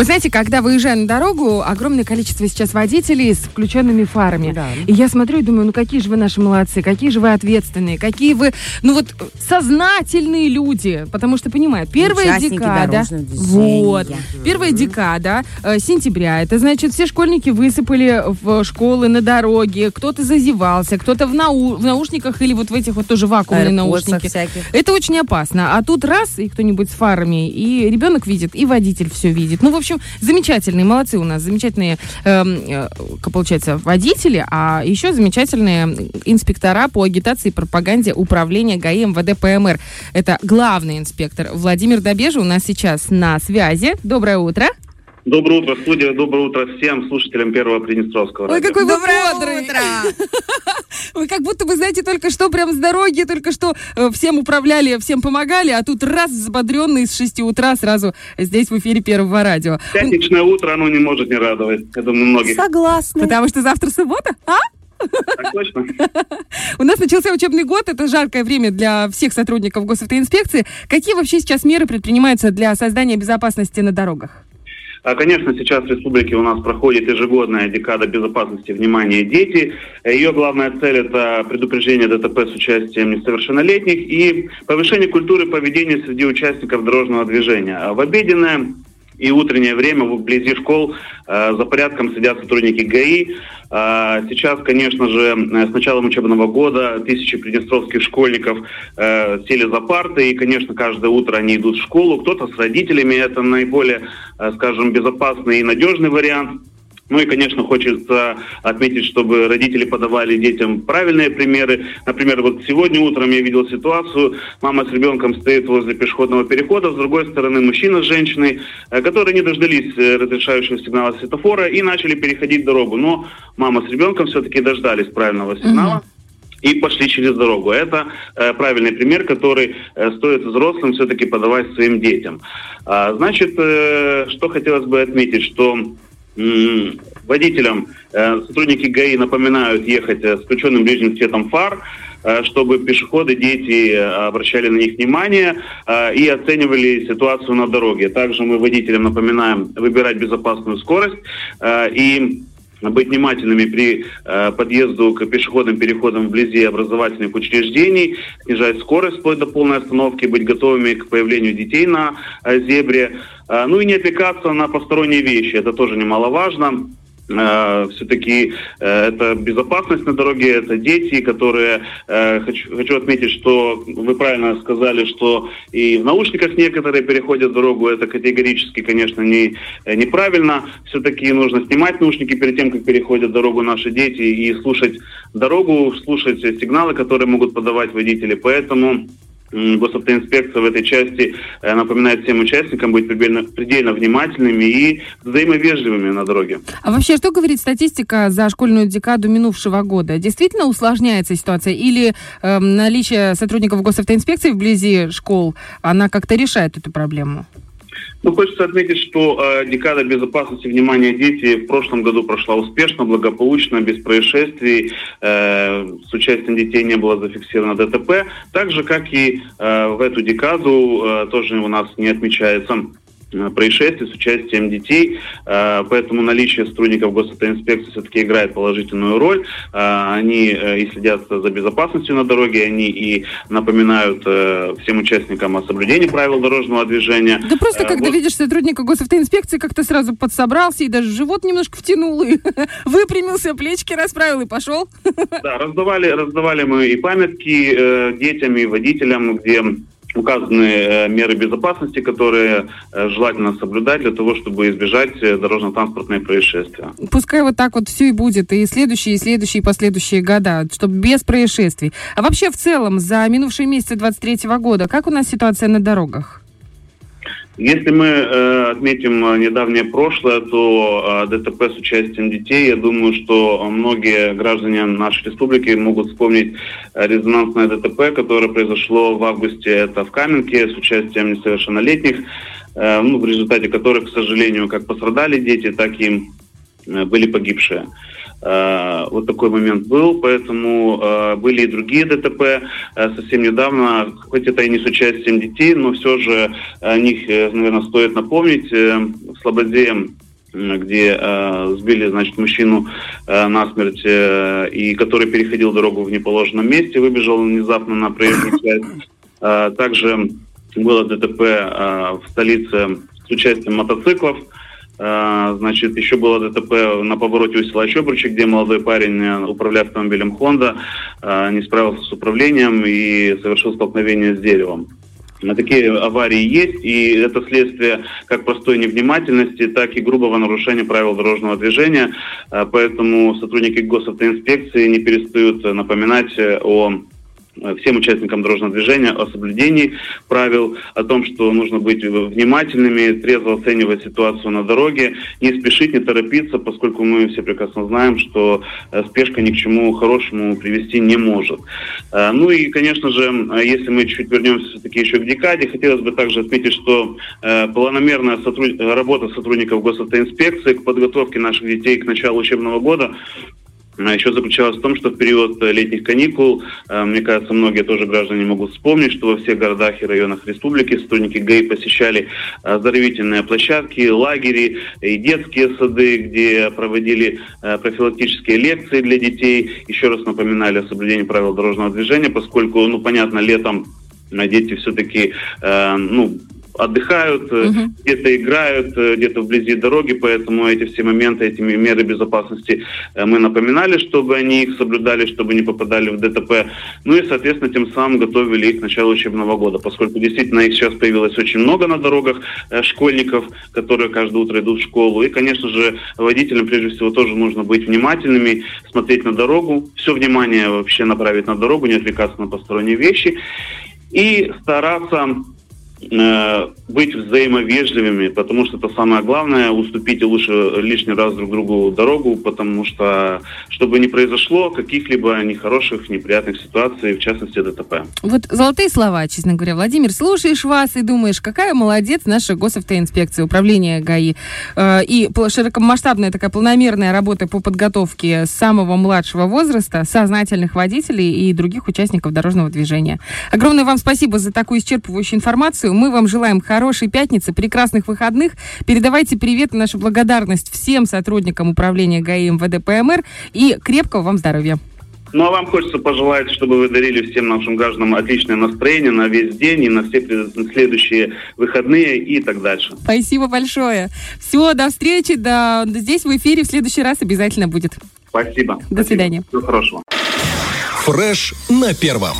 Вы знаете, когда выезжаю на дорогу, огромное количество сейчас водителей с включенными фарами. Да. И я смотрю и думаю, ну какие же вы наши молодцы, какие же вы ответственные, какие вы, ну вот, сознательные люди. Потому что, понимаю, первая Участники декада... Вот. Первая декада э, сентября. Это значит, все школьники высыпали в школы на дороге. Кто-то зазевался, кто-то в, нау- в наушниках или вот в этих вот тоже вакуумные наушники. всяких. Это очень опасно. А тут раз, и кто-нибудь с фарами, и ребенок видит, и водитель все видит. Ну, в общем, замечательные, молодцы у нас, замечательные, эм, э, получается, водители, а еще замечательные инспектора по агитации и пропаганде управления ГАИ МВД ПМР. Это главный инспектор Владимир Добежа у нас сейчас на связи. Доброе утро. Доброе утро, студия. Доброе утро всем слушателям Первого Приднестровского. Ой, радио. какой вы Доброе бодрый. утро! Вы как будто вы знаете только что прям с дороги, только что э, всем управляли, всем помогали, а тут раз взбодренный с 6 утра сразу здесь в эфире Первого радио. Пятничное утро, оно не может не радовать. Я думаю, многих. Согласна. Потому что завтра суббота, а? Так точно? У нас начался учебный год, это жаркое время для всех сотрудников госавтоинспекции. Какие вообще сейчас меры предпринимаются для создания безопасности на дорогах? А, Конечно, сейчас в республике у нас проходит ежегодная декада безопасности внимания дети. Ее главная цель – это предупреждение ДТП с участием несовершеннолетних и повышение культуры поведения среди участников дорожного движения. А В обеденное и утреннее время вблизи школ э, за порядком следят сотрудники ГАИ. А, Сейчас, конечно же, э, с началом учебного года тысячи приднестровских школьников э, сели за парты, и, конечно, каждое утро они идут в школу. Кто-то с родителями, это наиболее, э, скажем, безопасный и надежный вариант. Ну и, конечно, хочется отметить, чтобы родители подавали детям правильные примеры. Например, вот сегодня утром я видел ситуацию, мама с ребенком стоит возле пешеходного перехода, с другой стороны мужчина с женщиной, э, которые не дождались э, разрешающего сигнала светофора и начали переходить дорогу. Но мама с ребенком все-таки дождались правильного сигнала. И пошли через дорогу. Это э, правильный пример, который э, стоит взрослым все-таки подавать своим детям. А, значит, э, что хотелось бы отметить, что водителям э, сотрудники ГАИ напоминают ехать э, с включенным ближним светом фар, э, чтобы пешеходы, дети обращали на них внимание и оценивали ситуацию на дороге. Также мы водителям напоминаем выбирать безопасную скорость и быть внимательными при э, подъезду к пешеходным переходам вблизи образовательных учреждений, снижать скорость вплоть до полной остановки, быть готовыми к появлению детей на э, зебре, Э, ну и не отвлекаться на посторонние вещи, это тоже немаловажно. Все-таки это безопасность на дороге, это дети, которые, э, хочу, хочу отметить, что вы правильно сказали, что и в наушниках некоторые переходят дорогу, это категорически, конечно, не, э, неправильно. Все-таки нужно снимать наушники перед тем, как переходят дорогу наши дети, и слушать дорогу, слушать сигналы, которые могут подавать водители. Поэтому Госавтоинспекция в этой части э, напоминает всем участникам быть предельно, предельно внимательными и взаимовежливыми на дороге. А вообще, что говорит статистика за школьную декаду минувшего года? Действительно усложняется ситуация или эм, наличие сотрудников госавтоинспекции вблизи школ, она как-то решает эту проблему? Ну, хочется отметить, что э, декада безопасности внимания дети в прошлом году прошла успешно, благополучно, без происшествий. Э, с участием детей не было зафиксировано ДТП. Так же, как и э, в эту декаду э, тоже у нас не отмечается происшествий с участием детей, Э, поэтому наличие сотрудников госавтоинспекции все-таки играет положительную роль. Э, Они э, и следят за безопасностью на дороге, они и напоминают э, всем участникам о соблюдении правил дорожного движения. Да просто, Э, когда вот- видишь сотрудника госавтоинспекции, как-то сразу подсобрался и даже живот немножко втянул, и выпрямился, плечики расправил и пошел. Да, раздавали, раздавали мы и памятки э, детям, и водителям, где указаны э, меры безопасности, которые э, желательно соблюдать для того, чтобы избежать э, дорожно-транспортные происшествия. Пускай вот так вот все и будет, и следующие, и следующие, и последующие года, чтобы без происшествий. А вообще в целом за минувшие месяцы 23 года, как у нас ситуация на дорогах? Если мы э, отметим э, недавнее прошлое, то э, ДТП с участием детей, я думаю, что многие граждане нашей республики могут вспомнить э, резонансное ДТП, которое произошло в августе, это в Каменке, с участием несовершеннолетних, э, ну, в результате которых, к сожалению, как пострадали дети, так и э, были погибшие. Вот такой момент был, поэтому были и другие ДТП совсем недавно, хоть это и не с участием детей, но все же о них, наверное, стоит напомнить. В Слободе где э, сбили, значит, мужчину э, насмерть, э, и который переходил дорогу в неположенном месте, выбежал внезапно на проезжую часть. Э, также было ДТП э, в столице с участием мотоциклов. Э, значит, еще было ДТП на повороте у села Чобручи, где молодой парень, э, управляя автомобилем Honda, э, не справился с управлением и совершил столкновение с деревом. Такие аварии есть, и это следствие как простой невнимательности, так и грубого нарушения правил дорожного движения. Поэтому сотрудники госавтоинспекции не перестают напоминать о Э, всем участникам дорожного движения о соблюдении правил, о том, что нужно быть внимательными, трезво оценивать ситуацию на дороге, не спешить, не торопиться, поскольку мы все прекрасно знаем, что э, спешка ни к чему хорошему привести не может. Э, ну и, конечно же, если мы чуть вернемся все-таки еще к декаде, хотелось бы также отметить, что планомерная сотруд... работа сотрудников госавтоинспекции к подготовке наших детей к началу учебного года еще заключалась в том, что в период э, летних каникул, э, мне кажется, многие тоже граждане могут вспомнить, что во всех городах и районах республики сотрудники ГАИ посещали оздоровительные площадки, лагери и детские сады, где проводили э, профилактические лекции для детей. Еще раз напоминали о соблюдении правил дорожного движения, поскольку, ну, понятно, летом дети все-таки, ну, отдыхают, угу. где-то играют, э, где-то вблизи дороги, поэтому эти все моменты, эти меры безопасности э, мы напоминали, чтобы они их соблюдали, чтобы не попадали в ДТП. Ну и, соответственно, тем самым готовили их к началу учебного года, поскольку действительно их сейчас появилось очень много на дорогах, школьников, которые каждое утро идут в школу. И, конечно же, водителям прежде всего тоже нужно быть внимательными, смотреть на дорогу, все внимание вообще направить на дорогу, не отвлекаться на посторонние вещи и стараться Э, быть взаимовежливыми, потому что это самое главное, уступите лучше лишний раз друг другу дорогу, потому что, чтобы не произошло каких-либо нехороших, неприятных ситуаций, в частности ДТП. Вот золотые слова, честно говоря. Владимир, слушаешь вас и думаешь, какая молодец наша госавтоинспекция, управление ГАИ. Э, и широкомасштабная такая планомерная работа по подготовке самого младшего возраста, сознательных водителей и других участников дорожного движения. Огромное вам спасибо за такую исчерпывающую информацию. Мы вам желаем хорошей пятницы, прекрасных выходных. Передавайте привет и нашу благодарность всем сотрудникам управления ГАИ МВД ПМР и крепкого вам здоровья. Ну а вам хочется пожелать, чтобы вы дарили всем нашим гражданам отличное настроение на весь день и на все следующие выходные и так дальше. Спасибо большое. Все, до встречи. Да, здесь в эфире в следующий раз обязательно будет. Спасибо. До Спасибо. свидания. Всего хорошего. Фреш на первом.